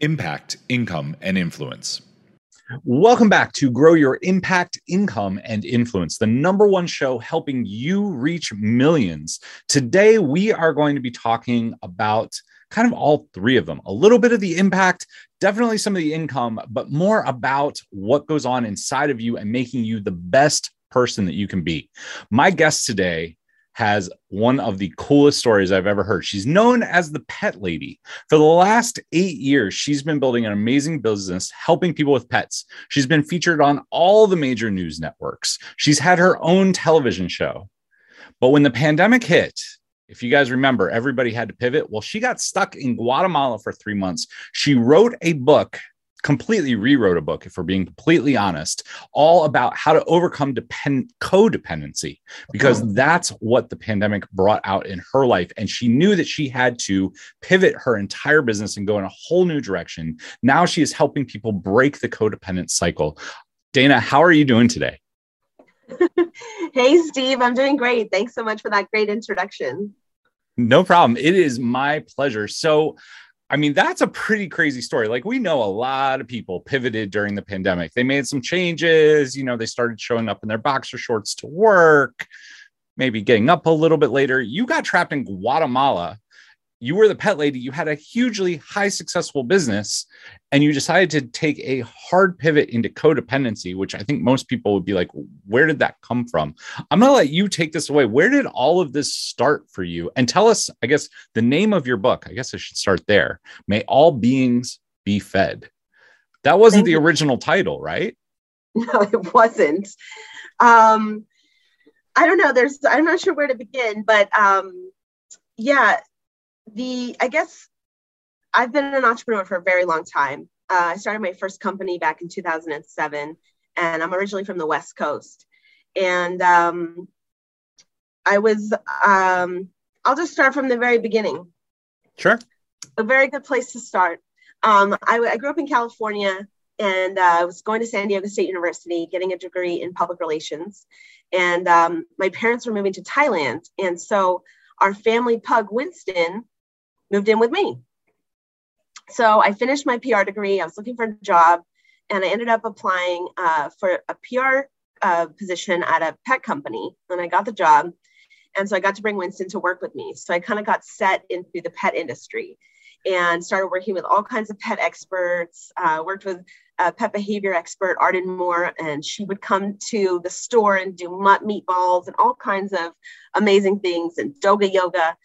Impact, income, and influence. Welcome back to Grow Your Impact, Income, and Influence, the number one show helping you reach millions. Today, we are going to be talking about kind of all three of them a little bit of the impact, definitely some of the income, but more about what goes on inside of you and making you the best person that you can be. My guest today has one of the coolest stories I've ever heard. She's known as the pet lady. For the last eight years, she's been building an amazing business helping people with pets. She's been featured on all the major news networks. She's had her own television show. But when the pandemic hit, if you guys remember, everybody had to pivot. Well, she got stuck in Guatemala for three months. She wrote a book completely rewrote a book, if we're being completely honest, all about how to overcome depend- codependency, because mm. that's what the pandemic brought out in her life. And she knew that she had to pivot her entire business and go in a whole new direction. Now she is helping people break the codependent cycle. Dana, how are you doing today? hey, Steve, I'm doing great. Thanks so much for that great introduction. No problem. It is my pleasure. So, I mean, that's a pretty crazy story. Like, we know a lot of people pivoted during the pandemic. They made some changes. You know, they started showing up in their boxer shorts to work, maybe getting up a little bit later. You got trapped in Guatemala you were the pet lady, you had a hugely high successful business, and you decided to take a hard pivot into codependency, which I think most people would be like, where did that come from? I'm to let you take this away. Where did all of this start for you? And tell us, I guess, the name of your book. I guess I should start there. May all beings be fed. That wasn't Thank the you. original title, right? No, it wasn't. Um, I don't know. There's, I'm not sure where to begin, but um, yeah, the I guess I've been an entrepreneur for a very long time. Uh, I started my first company back in 2007, and I'm originally from the West Coast. And um, I was, um, I'll just start from the very beginning. Sure. A very good place to start. Um, I, I, grew up in California and uh, I was going to San Diego State University, getting a degree in public relations. And um, my parents were moving to Thailand. And so our family pug, Winston, moved in with me. So I finished my PR degree. I was looking for a job, and I ended up applying uh, for a PR uh, position at a pet company, and I got the job. And so I got to bring Winston to work with me. So I kind of got set into the pet industry and started working with all kinds of pet experts. Uh, worked with a pet behavior expert, Arden Moore, and she would come to the store and do mutt meatballs and all kinds of amazing things and doga yoga.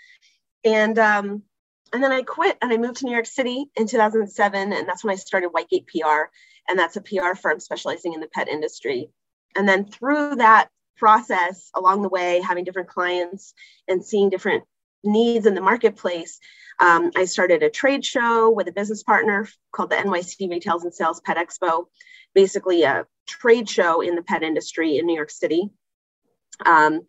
And um, and then I quit and I moved to New York City in 2007. And that's when I started Whitegate PR. And that's a PR firm specializing in the pet industry. And then through that process along the way, having different clients and seeing different needs in the marketplace, um, I started a trade show with a business partner called the NYC Retails and Sales Pet Expo, basically a trade show in the pet industry in New York City. Um,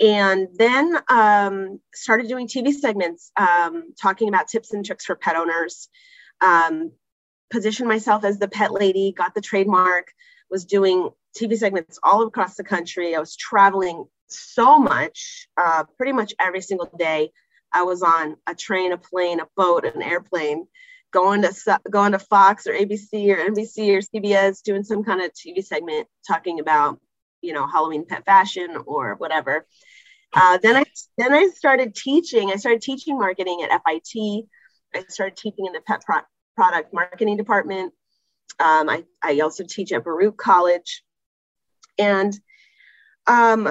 and then um, started doing TV segments um, talking about tips and tricks for pet owners. Um, positioned myself as the pet lady, got the trademark, was doing TV segments all across the country. I was traveling so much, uh, pretty much every single day. I was on a train, a plane, a boat, an airplane, going to going to Fox or ABC or NBC or CBS, doing some kind of TV segment talking about, you know, Halloween pet fashion or whatever. Uh, then I then I started teaching. I started teaching marketing at FIT. I started teaching in the pet pro- product marketing department. Um, I, I also teach at Baruch College, and um,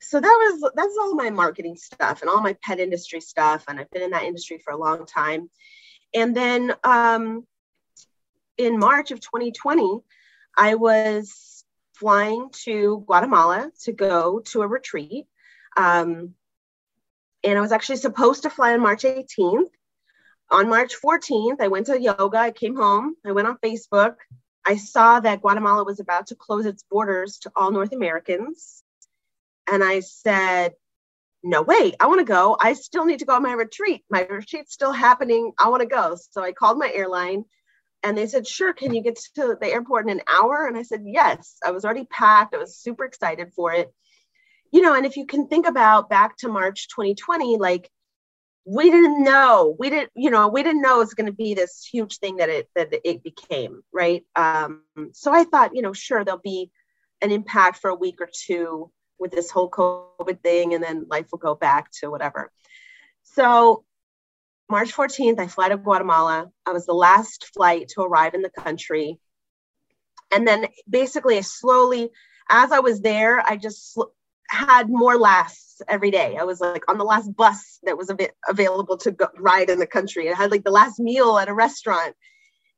so that was that's all my marketing stuff and all my pet industry stuff. And I've been in that industry for a long time. And then um, in March of 2020, I was flying to Guatemala to go to a retreat um, and I was actually supposed to fly on March 18th. On March 14th, I went to yoga. I came home. I went on Facebook. I saw that Guatemala was about to close its borders to all North Americans. And I said, no, wait, I want to go. I still need to go on my retreat. My retreat's still happening. I want to go. So I called my airline and they said, sure, can you get to the airport in an hour? And I said, yes. I was already packed. I was super excited for it you know, and if you can think about back to March 2020, like we didn't know we didn't you know we didn't know it was going to be this huge thing that it that it became right um, so i thought you know sure there'll be an impact for a week or two with this whole covid thing and then life will go back to whatever so march 14th i fly to guatemala i was the last flight to arrive in the country and then basically slowly as i was there i just sl- had more lasts every day. I was like on the last bus that was av- available to go, ride in the country. I had like the last meal at a restaurant.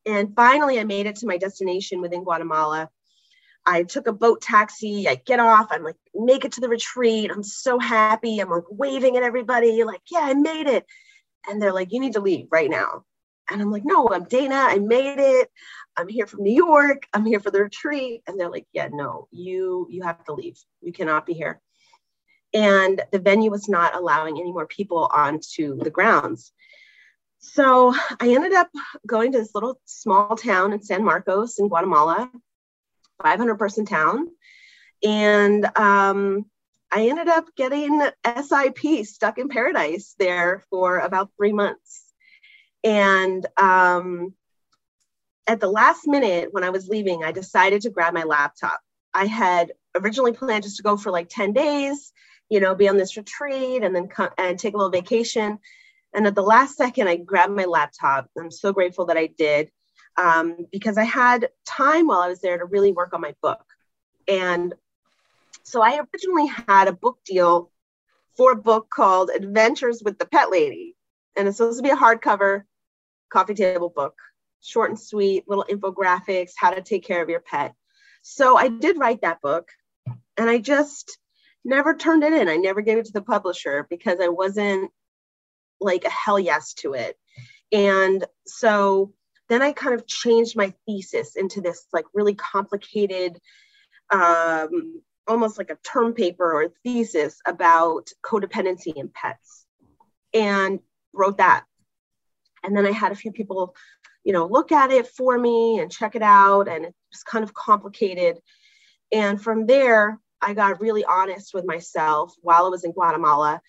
And finally, I made it to my destination within Guatemala. I took a boat taxi. I get off. I'm like, make it to the retreat. I'm so happy. I'm like waving at everybody, like, yeah, I made it. And they're like, you need to leave right now. And I'm like, no, I'm Dana. I made it. I'm here from New York. I'm here for the retreat. And they're like, yeah, no, you you have to leave. You cannot be here and the venue was not allowing any more people onto the grounds. So I ended up going to this little small town in San Marcos in Guatemala, 500 person town. And um, I ended up getting SIP, stuck in paradise, there for about three months. And um, at the last minute, when I was leaving, I decided to grab my laptop. I had originally planned just to go for like 10 days you know, be on this retreat and then come and take a little vacation. And at the last second, I grabbed my laptop. I'm so grateful that I did um, because I had time while I was there to really work on my book. And so I originally had a book deal for a book called Adventures with the Pet Lady. And it's supposed to be a hardcover coffee table book, short and sweet, little infographics, how to take care of your pet. So I did write that book. And I just, never turned it in. I never gave it to the publisher because I wasn't like a hell yes to it. And so then I kind of changed my thesis into this like really complicated, um, almost like a term paper or thesis about codependency in pets and wrote that. And then I had a few people, you know, look at it for me and check it out. And it was kind of complicated. And from there, I got really honest with myself while I was in Guatemala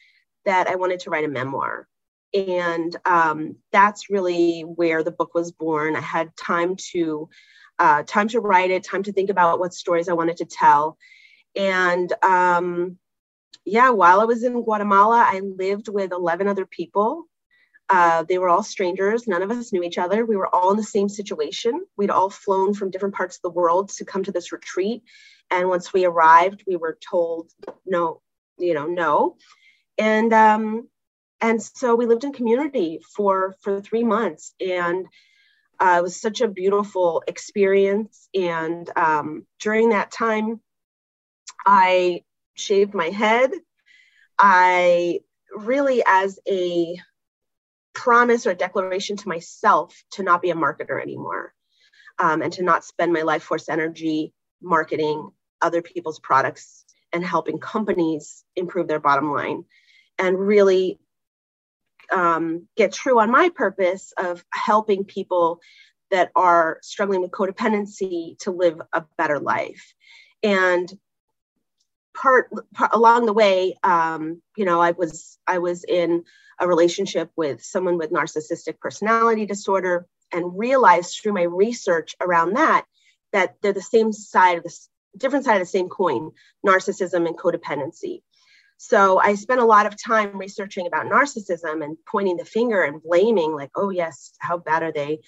that I wanted to write a memoir. And um, that's really where the book was born. I had time to uh, time to write it, time to think about what stories I wanted to tell. And um, yeah, while I was in Guatemala, I lived with 11 other people. Uh, they were all strangers. None of us knew each other. We were all in the same situation. We'd all flown from different parts of the world to come to this retreat. And once we arrived, we were told no, you know, no. And um, and so we lived in community for for three months, and uh, it was such a beautiful experience. And um, during that time, I shaved my head. I really, as a promise or declaration to myself to not be a marketer anymore um, and to not spend my life force energy marketing other people's products and helping companies improve their bottom line and really um, get true on my purpose of helping people that are struggling with codependency to live a better life and part, part along the way um, you know i was i was in a relationship with someone with narcissistic personality disorder and realized through my research around that that they're the same side of the different side of the same coin narcissism and codependency. So i spent a lot of time researching about narcissism and pointing the finger and blaming like oh yes how bad are they?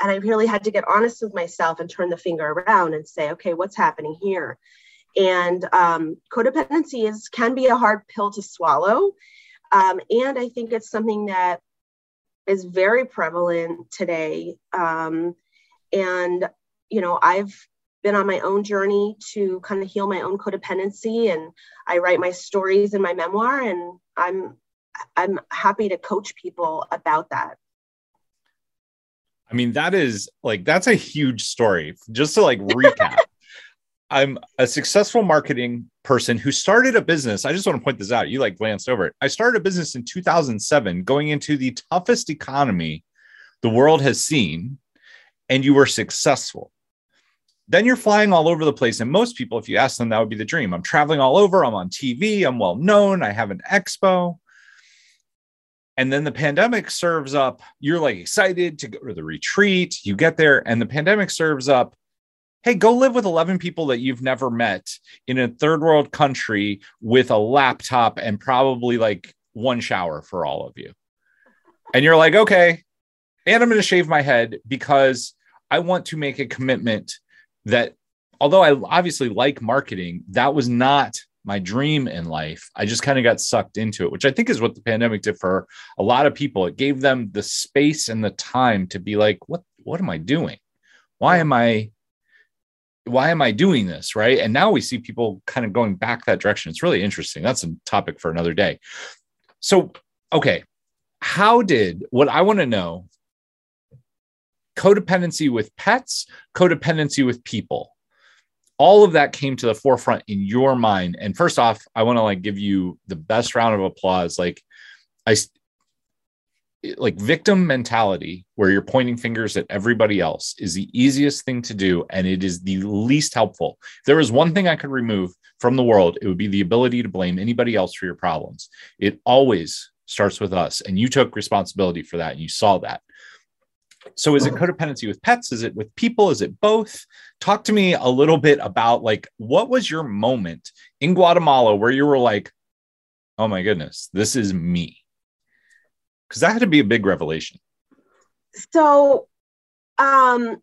And i really had to get honest with myself and turn the finger around and say okay what's happening here and um, codependency is can be a hard pill to swallow um, and i think it's something that is very prevalent today um, and you know i've been on my own journey to kind of heal my own codependency and I write my stories in my memoir and I'm I'm happy to coach people about that. I mean that is like that's a huge story. Just to like recap. I'm a successful marketing person who started a business. I just want to point this out. You like glanced over it. I started a business in 2007 going into the toughest economy the world has seen and you were successful then you're flying all over the place. And most people, if you ask them, that would be the dream. I'm traveling all over. I'm on TV. I'm well known. I have an expo. And then the pandemic serves up, you're like excited to go to the retreat. You get there, and the pandemic serves up, hey, go live with 11 people that you've never met in a third world country with a laptop and probably like one shower for all of you. And you're like, okay. And I'm going to shave my head because I want to make a commitment that although I obviously like marketing, that was not my dream in life. I just kind of got sucked into it, which I think is what the pandemic did for a lot of people. It gave them the space and the time to be like, what what am I doing? Why am I why am I doing this? Right. And now we see people kind of going back that direction. It's really interesting. That's a topic for another day. So, okay. How did what I want to know codependency with pets, codependency with people? all of that came to the forefront in your mind and first off i want to like give you the best round of applause like i like victim mentality where you're pointing fingers at everybody else is the easiest thing to do and it is the least helpful. If there was one thing i could remove from the world it would be the ability to blame anybody else for your problems. It always starts with us and you took responsibility for that and you saw that. So is it oh. codependency with pets? Is it with people? Is it both? Talk to me a little bit about like what was your moment in guatemala where you were like oh my goodness this is me because that had to be a big revelation so um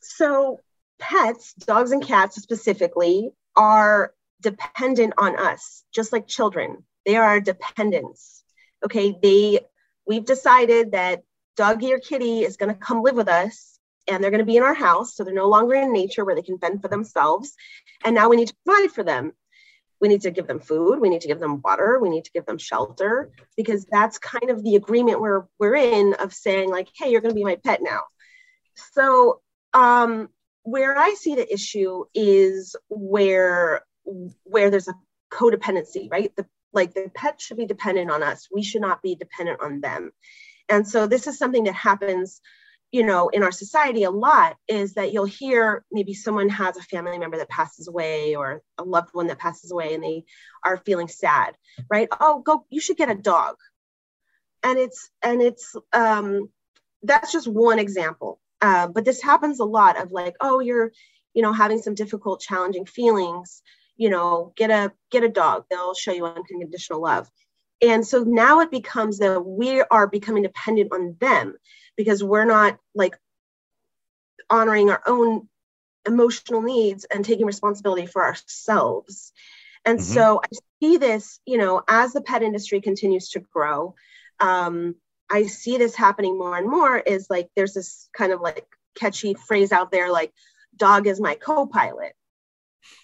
so pets dogs and cats specifically are dependent on us just like children they are our dependents okay they we've decided that doggy or kitty is going to come live with us and they're going to be in our house. So they're no longer in nature where they can fend for themselves. And now we need to provide for them. We need to give them food. We need to give them water. We need to give them shelter because that's kind of the agreement we're, we're in of saying, like, hey, you're going to be my pet now. So, um, where I see the issue is where where there's a codependency, right? The like the pet should be dependent on us. We should not be dependent on them. And so this is something that happens, you know, in our society a lot is that you'll hear maybe someone has a family member that passes away or a loved one that passes away and they are feeling sad, right? Oh, go, you should get a dog. And it's, and it's, um, that's just one example. Uh, but this happens a lot of like, oh, you're, you know, having some difficult, challenging feelings, you know, get a, get a dog. They'll show you unconditional love and so now it becomes that we are becoming dependent on them because we're not like honoring our own emotional needs and taking responsibility for ourselves. And mm-hmm. so I see this, you know, as the pet industry continues to grow, um, I see this happening more and more is like there's this kind of like catchy phrase out there like dog is my co-pilot.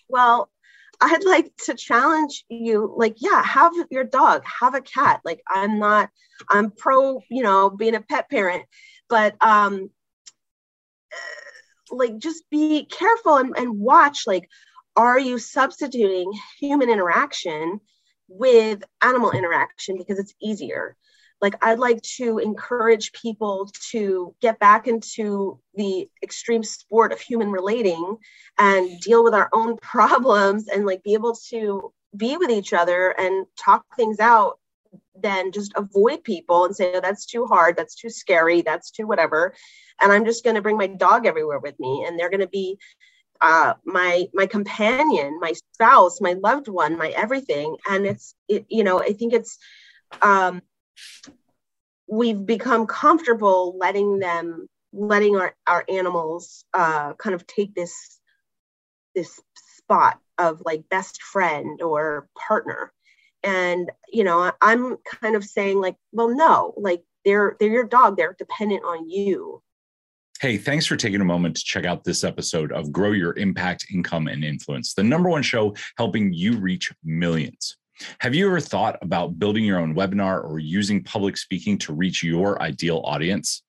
Well, I'd like to challenge you, like, yeah, have your dog, have a cat. Like, I'm not, I'm pro, you know, being a pet parent, but um, like, just be careful and, and watch, like, are you substituting human interaction with animal interaction because it's easier? Like i'd like to encourage people to get back into the extreme sport of human relating and deal with our own problems and like be able to be with each other and talk things out than just avoid people and say oh, that's too hard that's too scary that's too whatever and i'm just going to bring my dog everywhere with me and they're going to be uh, my my companion my spouse my loved one my everything and it's it, you know i think it's um, we've become comfortable letting them letting our, our animals uh, kind of take this this spot of like best friend or partner. And you know i'm kind of saying like well no like they're they're your dog. They're dependent on you. Hey, thanks for taking a moment to check out this episode of Grow Your Impact, Income, and Influence, the number one show helping you reach millions. Have you ever thought about building your own webinar or using public speaking to reach your ideal audience?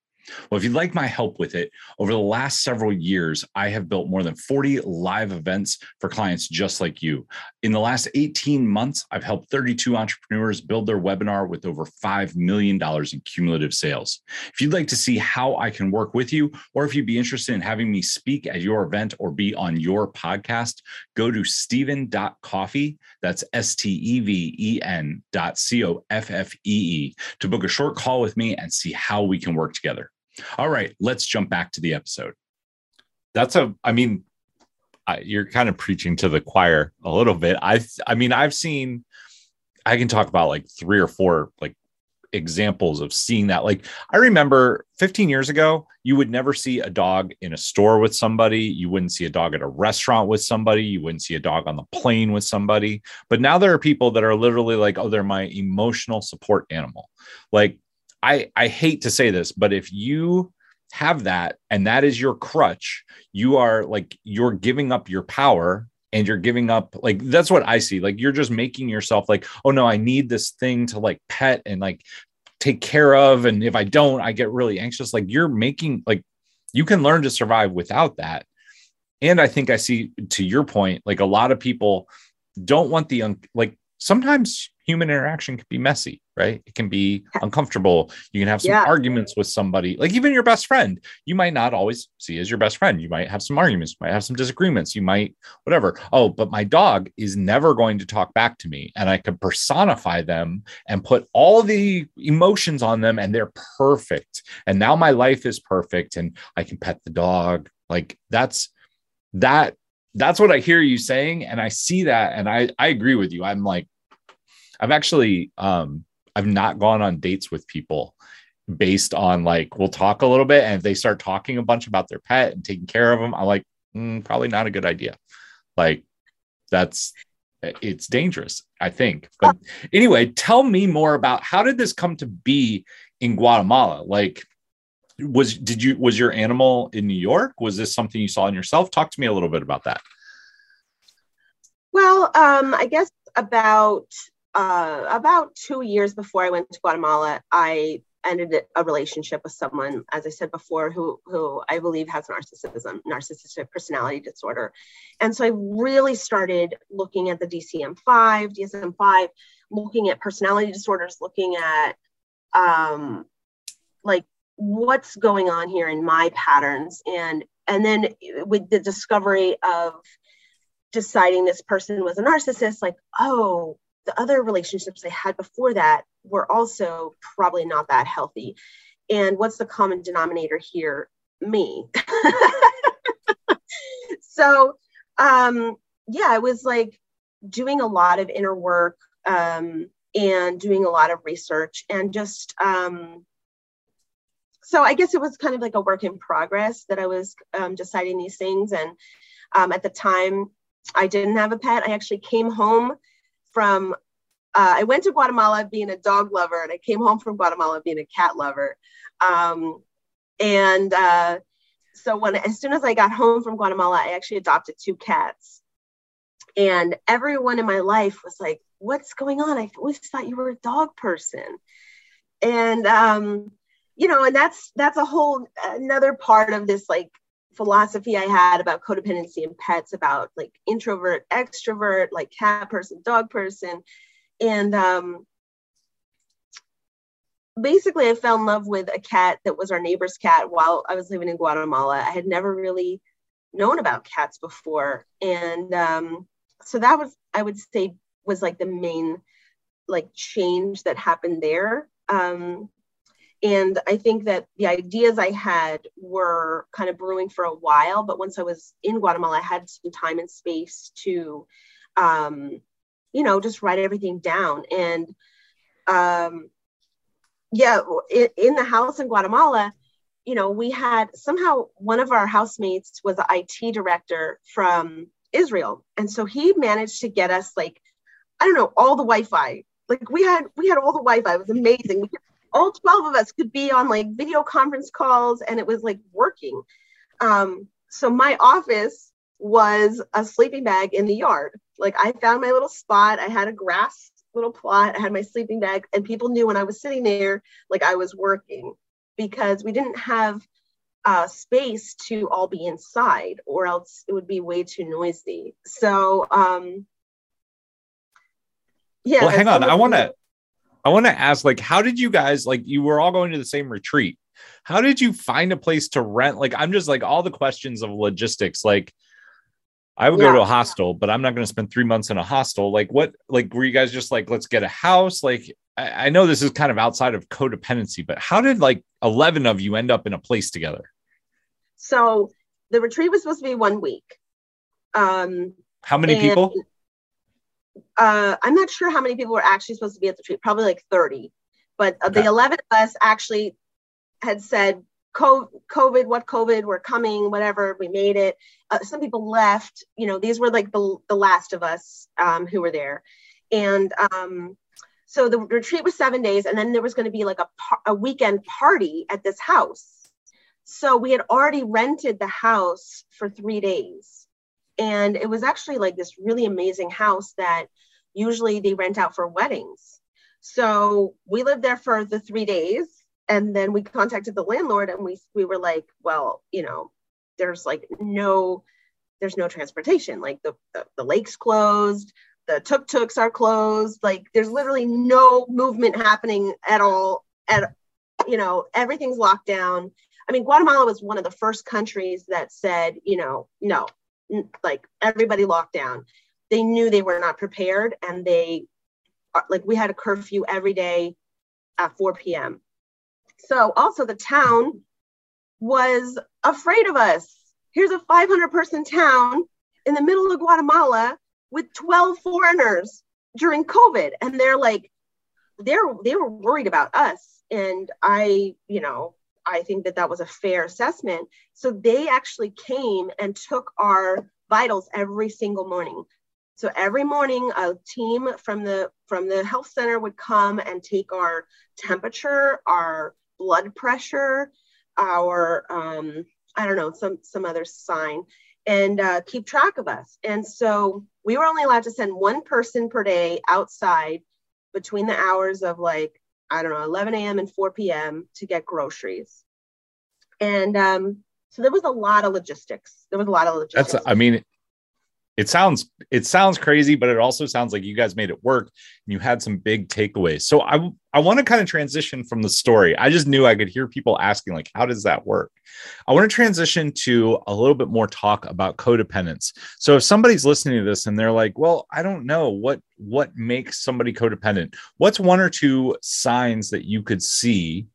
Well, if you'd like my help with it, over the last several years, I have built more than 40 live events for clients just like you. In the last 18 months, I've helped 32 entrepreneurs build their webinar with over $5 million in cumulative sales. If you'd like to see how I can work with you, or if you'd be interested in having me speak at your event or be on your podcast, go to steven.coffee. That's S T E V E N dot C O F F E E to book a short call with me and see how we can work together. All right, let's jump back to the episode. That's a, I mean, I, you're kind of preaching to the choir a little bit. I, I mean, I've seen, I can talk about like three or four like examples of seeing that. Like I remember 15 years ago, you would never see a dog in a store with somebody. You wouldn't see a dog at a restaurant with somebody. You wouldn't see a dog on the plane with somebody. But now there are people that are literally like, oh, they're my emotional support animal. Like I I hate to say this, but if you have that and that is your crutch, you are like you're giving up your power and you're giving up like that's what I see. Like you're just making yourself like, oh no, I need this thing to like pet and like take care of and if I don't, I get really anxious. Like you're making like you can learn to survive without that. And I think I see to your point, like a lot of people don't want the un- like sometimes human interaction can be messy, right? It can be uncomfortable. You can have some yeah. arguments with somebody, like even your best friend, you might not always see as your best friend. You might have some arguments, you might have some disagreements, you might whatever. Oh, but my dog is never going to talk back to me. And I can personify them and put all the emotions on them, and they're perfect. And now my life is perfect, and I can pet the dog. Like that's that that's what I hear you saying. And I see that. And I, I agree with you. I'm like, I've actually um I've not gone on dates with people based on like we'll talk a little bit and if they start talking a bunch about their pet and taking care of them i'm like mm, probably not a good idea like that's it's dangerous i think but anyway tell me more about how did this come to be in guatemala like was did you was your animal in new york? Was this something you saw in yourself? Talk to me a little bit about that. Well um i guess about uh, about two years before I went to Guatemala, I ended a relationship with someone, as I said before, who who I believe has narcissism, narcissistic personality disorder, and so I really started looking at the DCM-5, DSM-5, looking at personality disorders, looking at um, like what's going on here in my patterns, and and then with the discovery of deciding this person was a narcissist, like oh the other relationships I had before that were also probably not that healthy. And what's the common denominator here? Me. so, um, yeah, I was like doing a lot of inner work um, and doing a lot of research and just, um, so I guess it was kind of like a work in progress that I was um, deciding these things. And um, at the time, I didn't have a pet. I actually came home from uh, I went to Guatemala being a dog lover, and I came home from Guatemala being a cat lover. Um, and uh, so when as soon as I got home from Guatemala, I actually adopted two cats. And everyone in my life was like, "What's going on? I always thought you were a dog person." And um, you know, and that's that's a whole another part of this like philosophy I had about codependency and pets, about like introvert, extrovert, like cat person, dog person. And um, basically, I fell in love with a cat that was our neighbor's cat while I was living in Guatemala. I had never really known about cats before. And um, so that was, I would say, was like the main like change that happened there. Um, and I think that the ideas I had were kind of brewing for a while, but once I was in Guatemala, I had some time and space to, um, you know, just write everything down. And um, yeah, in, in the house in Guatemala, you know, we had somehow one of our housemates was an IT director from Israel, and so he managed to get us like, I don't know, all the Wi-Fi. Like we had, we had all the Wi-Fi. It was amazing. We all 12 of us could be on like video conference calls and it was like working. Um, so my office was a sleeping bag in the yard. Like I found my little spot. I had a grass little plot. I had my sleeping bag, and people knew when I was sitting there, like I was working. because we didn't have uh, space to all be inside, or else it would be way too noisy. So, um, yeah. Well, hang on. I want to, I want to ask, like, how did you guys like? You were all going to the same retreat. How did you find a place to rent? Like, I'm just like all the questions of logistics. Like, I would yeah. go to a hostel, but I'm not going to spend three months in a hostel. Like, what? Like, were you guys just like, let's get a house? Like, I, I know this is kind of outside of codependency, but how did like 11 of you end up in a place together? So the retreat was supposed to be one week. Um, how many people? Uh, I'm not sure how many people were actually supposed to be at the retreat. Probably like 30. But okay. the 11 of us actually had said, COVID, what COVID, we're coming, whatever, we made it. Uh, some people left, you know, these were like the, the last of us um, who were there. And um, so the retreat was seven days, and then there was going to be like a, a weekend party at this house. So we had already rented the house for three days. And it was actually like this really amazing house that usually they rent out for weddings. So we lived there for the three days. And then we contacted the landlord and we, we were like, well, you know, there's like no, there's no transportation. Like the, the, the lake's closed, the tuk-tuks are closed. Like there's literally no movement happening at all. At, you know, everything's locked down I mean, Guatemala was one of the first countries that said, you know, no, like everybody locked down. They knew they were not prepared and they, uh, like, we had a curfew every day at 4 p.m. So also the town was afraid of us. Here's a 500 person town in the middle of Guatemala with 12 foreigners during COVID. And they're like, they're, they were worried about us. And I, you know, I think that that was a fair assessment. So they actually came and took our vitals every single morning. So every morning, a team from the from the health center would come and take our temperature, our blood pressure, our um, I don't know some some other sign, and uh, keep track of us. And so we were only allowed to send one person per day outside between the hours of like I don't know, 11 a.m. and 4 p.m. to get groceries. And um, so there was a lot of logistics. There was a lot of logistics. That's, I mean, it sounds it sounds crazy, but it also sounds like you guys made it work and you had some big takeaways. So I I want to kind of transition from the story. I just knew I could hear people asking like, how does that work? I want to transition to a little bit more talk about codependence. So if somebody's listening to this and they're like, well, I don't know what what makes somebody codependent. What's one or two signs that you could see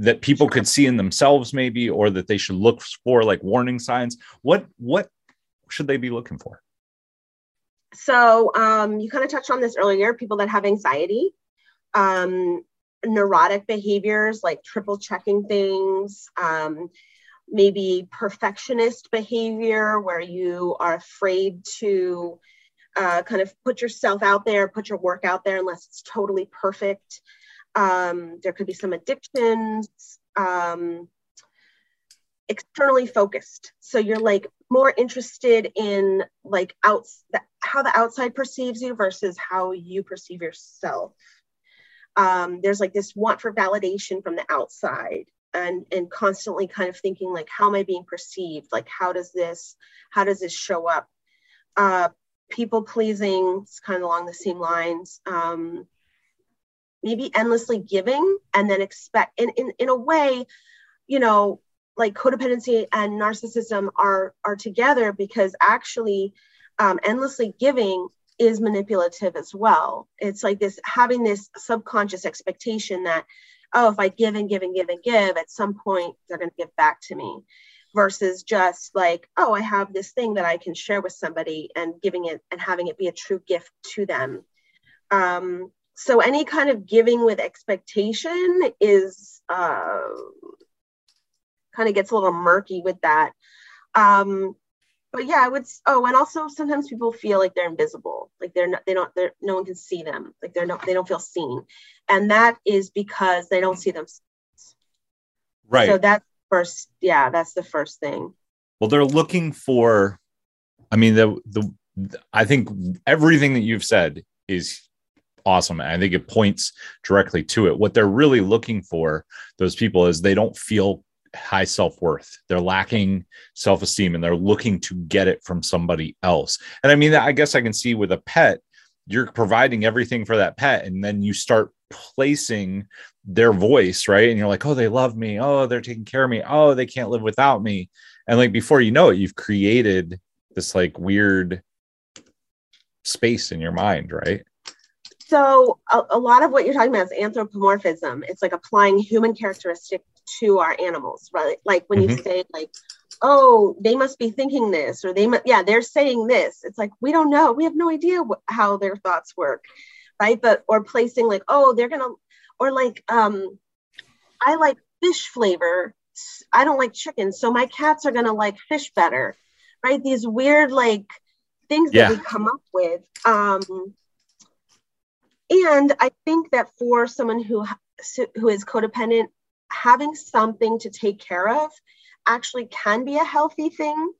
that people could see in themselves maybe or that they should look for like warning signs what what should they be looking for? So um, you kind of touched on this earlier people that have anxiety um, neurotic behaviors like triple checking things um, maybe perfectionist behavior where you are afraid to uh, kind of put yourself out there put your work out there unless it's totally perfect. Um, there could be some addictions um, externally focused. So you're like more interested in like outs how the outside perceives you versus how you perceive yourself. Um, there's like this want for validation from the outside and and constantly kind of thinking like how am i being perceived? Like how does this how does this show up? Uh, people pleasing it's kind of along the same lines. Um, maybe endlessly giving and then expect in, in, in a way you know like codependency and narcissism are are together because actually um, endlessly giving is manipulative as well. It's like this having this subconscious expectation that oh if i give and give and give and give at some point they're going to give back to me versus just like oh i have this thing that i can share with somebody and giving it and having it be a true gift to them. Um, so any kind of giving with expectation is uh, kind of gets a little murky with that um, but yeah i would oh and also sometimes people feel like they're invisible like they're not they don't they're no one can see them like they're not they don't feel seen and that is because they don't see themselves right so that's first yeah that's the first thing well they're looking for i mean the the i think everything that you've said is awesome. And I think it points directly to it. What they're really looking for, those people, is they don't feel high self worth. They're lacking self esteem and they're looking to get it from somebody else. And I mean, I guess I can see with a pet, you're providing everything for that pet, and then you start placing their voice, right? And you're like, oh, they love me. Oh, they're taking care of me. Oh, they can't live without me. And like before you know it, you've created this like weird space in your mind, right? So a, a, lot of what you're talking about is anthropomorphism. It's like applying human characteristic to our animals, right? Like when mm-hmm. you say like, oh, they must be thinking this, or they must, yeah, they're saying this. It's like we don't know. We have no idea wh- how their thoughts work, right? But or placing like, oh, they're gonna, or like, um, I like fish flavor. I don't like chicken, so my cats are gonna like fish better, right? These weird like things yeah. that we come up with. Um, and I think that for someone who who is codependent, having something to take care of actually can be a healthy thing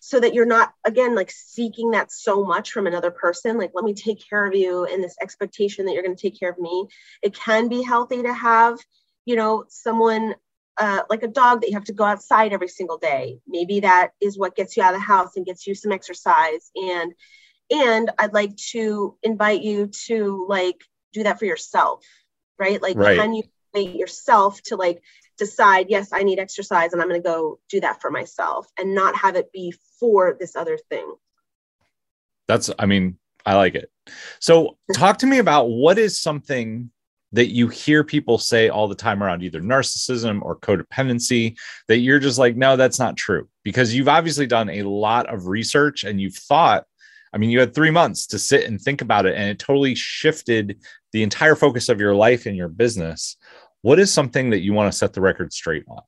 so that you're not again like seeking that so much from another person like let me take care of you and this expectation that you're going to take care of me. It can be healthy to have you know someone uh, like a dog that you have to go outside every single day. Maybe that is what gets you out of the house and gets you some exercise. And and i'd like to invite you to like do that for yourself right? Like right. can you yourself to like decide yes i need exercise and i'm going to go do that for myself and not have it be for this other thing that's i mean i like it so talk to me about what is something that you hear people say all the time around either narcissism or codependency that you're just like no that's not true because you've obviously done a lot of research and you've thought I mean, you had three months to sit and think about it, and it totally shifted the entire focus of your life and your business. What is something that you want to set the record straight on?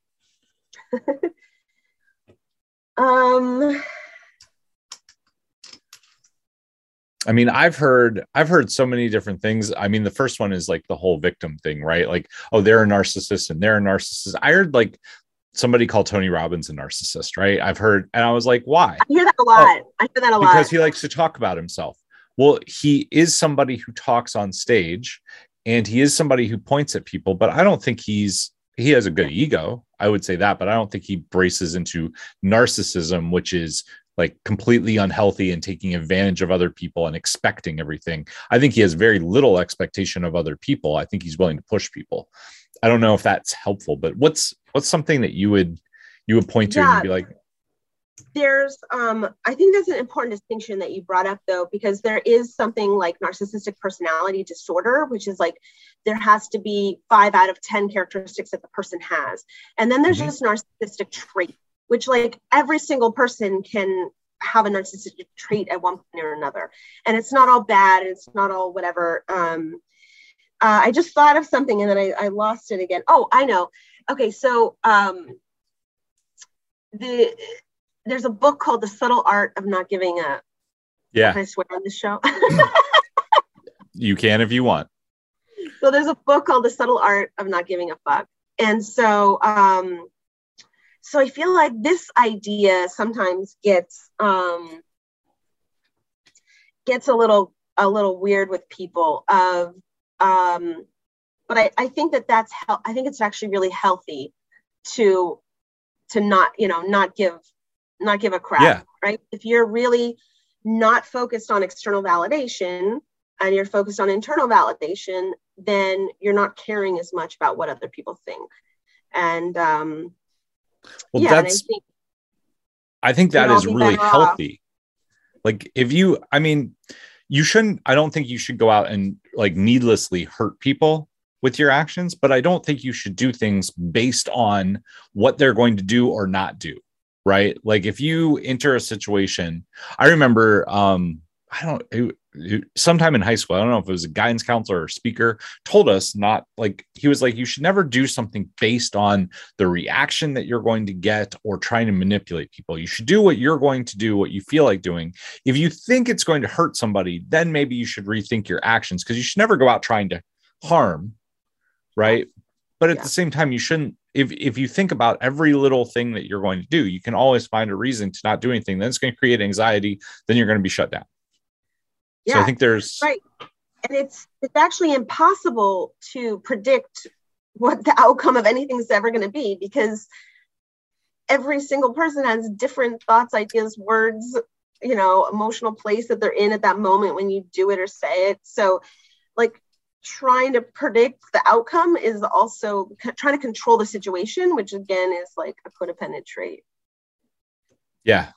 um I mean, I've heard I've heard so many different things. I mean, the first one is like the whole victim thing, right? Like, oh, they're a narcissist and they're a narcissist. I heard like somebody called Tony Robbins a narcissist, right? I've heard, and I was like, why? I hear that a lot. Oh, I hear that a lot because he likes to talk about himself. Well, he is somebody who talks on stage and he is somebody who points at people but i don't think he's he has a good ego. I would say that but i don't think he braces into narcissism which is like completely unhealthy and taking advantage of other people and expecting everything. I think he has very little expectation of other people. I think he's willing to push people. I don't know if that's helpful but what's what's something that you would you would point to yeah. and be like there's um i think that's an important distinction that you brought up though because there is something like narcissistic personality disorder which is like there has to be five out of ten characteristics that the person has. And then there's mm-hmm. just narcissistic trait which like every single person can have a narcissistic trait at one point or another. And it's not all bad it's not all whatever um uh, i just thought of something and then I, I lost it again. Oh i know. Okay so um the there's a book called The Subtle Art of Not Giving a. Yeah. Can I swear on this show? you can if you want. So there's a book called The Subtle Art of Not Giving a Fuck. And so um so I feel like this idea sometimes gets um gets a little a little weird with people of um but I, I think that that's hel- I think it's actually really healthy to to not you know not give not give a crap, yeah. right? If you're really not focused on external validation and you're focused on internal validation, then you're not caring as much about what other people think. And um, well, yeah, that's, I think, I think that is really healthy. Off. Like, if you, I mean, you shouldn't, I don't think you should go out and like needlessly hurt people with your actions, but I don't think you should do things based on what they're going to do or not do right? Like if you enter a situation, I remember, um, I don't, it, it, sometime in high school, I don't know if it was a guidance counselor or speaker, told us not like he was like, you should never do something based on the reaction that you're going to get or trying to manipulate people. You should do what you're going to do, what you feel like doing. If you think it's going to hurt somebody, then maybe you should rethink your actions because you should never go out trying to harm, right? But at yeah. the same time, you shouldn't if if you think about every little thing that you're going to do, you can always find a reason to not do anything. Then it's going to create anxiety. Then you're going to be shut down. Yeah, so I think there's right. and it's it's actually impossible to predict what the outcome of anything is ever going to be because every single person has different thoughts ideas words you know emotional place that they're in at that moment when you do it or say it so like trying to predict the outcome is also c- trying to control the situation which again is like a codependent trait. Yeah.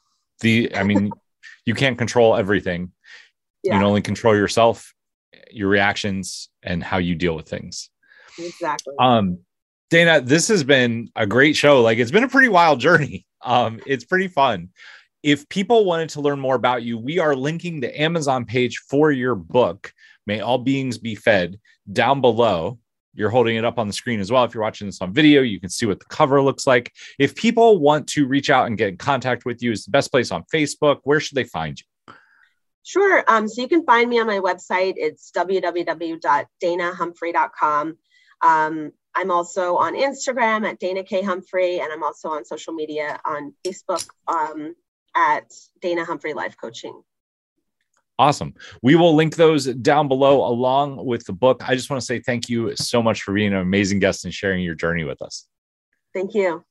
The i mean you can't control everything. Yeah. you can only control yourself your reactions and how you deal with things. Exactly. Um dana this has been a great show. Like it's been a pretty wild journey. Um it's pretty fun if people wanted to learn more about you we are linking the amazon page for your book may all beings be fed down below you're holding it up on the screen as well if you're watching this on video you can see what the cover looks like if people want to reach out and get in contact with you is the best place on facebook where should they find you Sure. Um, so you can find me on my website. It's www.danahumphrey.com. Um, I'm also on Instagram at Dana K. Humphrey, and I'm also on social media on Facebook um, at Dana Humphrey Life Coaching. Awesome. We will link those down below along with the book. I just want to say thank you so much for being an amazing guest and sharing your journey with us. Thank you.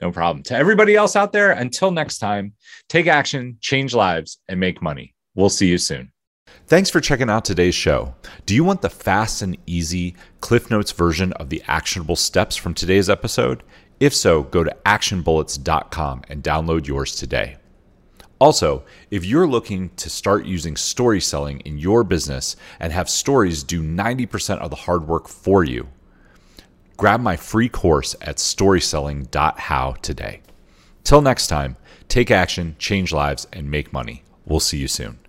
No problem. To everybody else out there, until next time, take action, change lives, and make money. We'll see you soon. Thanks for checking out today's show. Do you want the fast and easy Cliff Notes version of the actionable steps from today's episode? If so, go to actionbullets.com and download yours today. Also, if you're looking to start using story selling in your business and have stories do 90% of the hard work for you, grab my free course at storyselling.how today. Till next time, take action, change lives, and make money. We'll see you soon.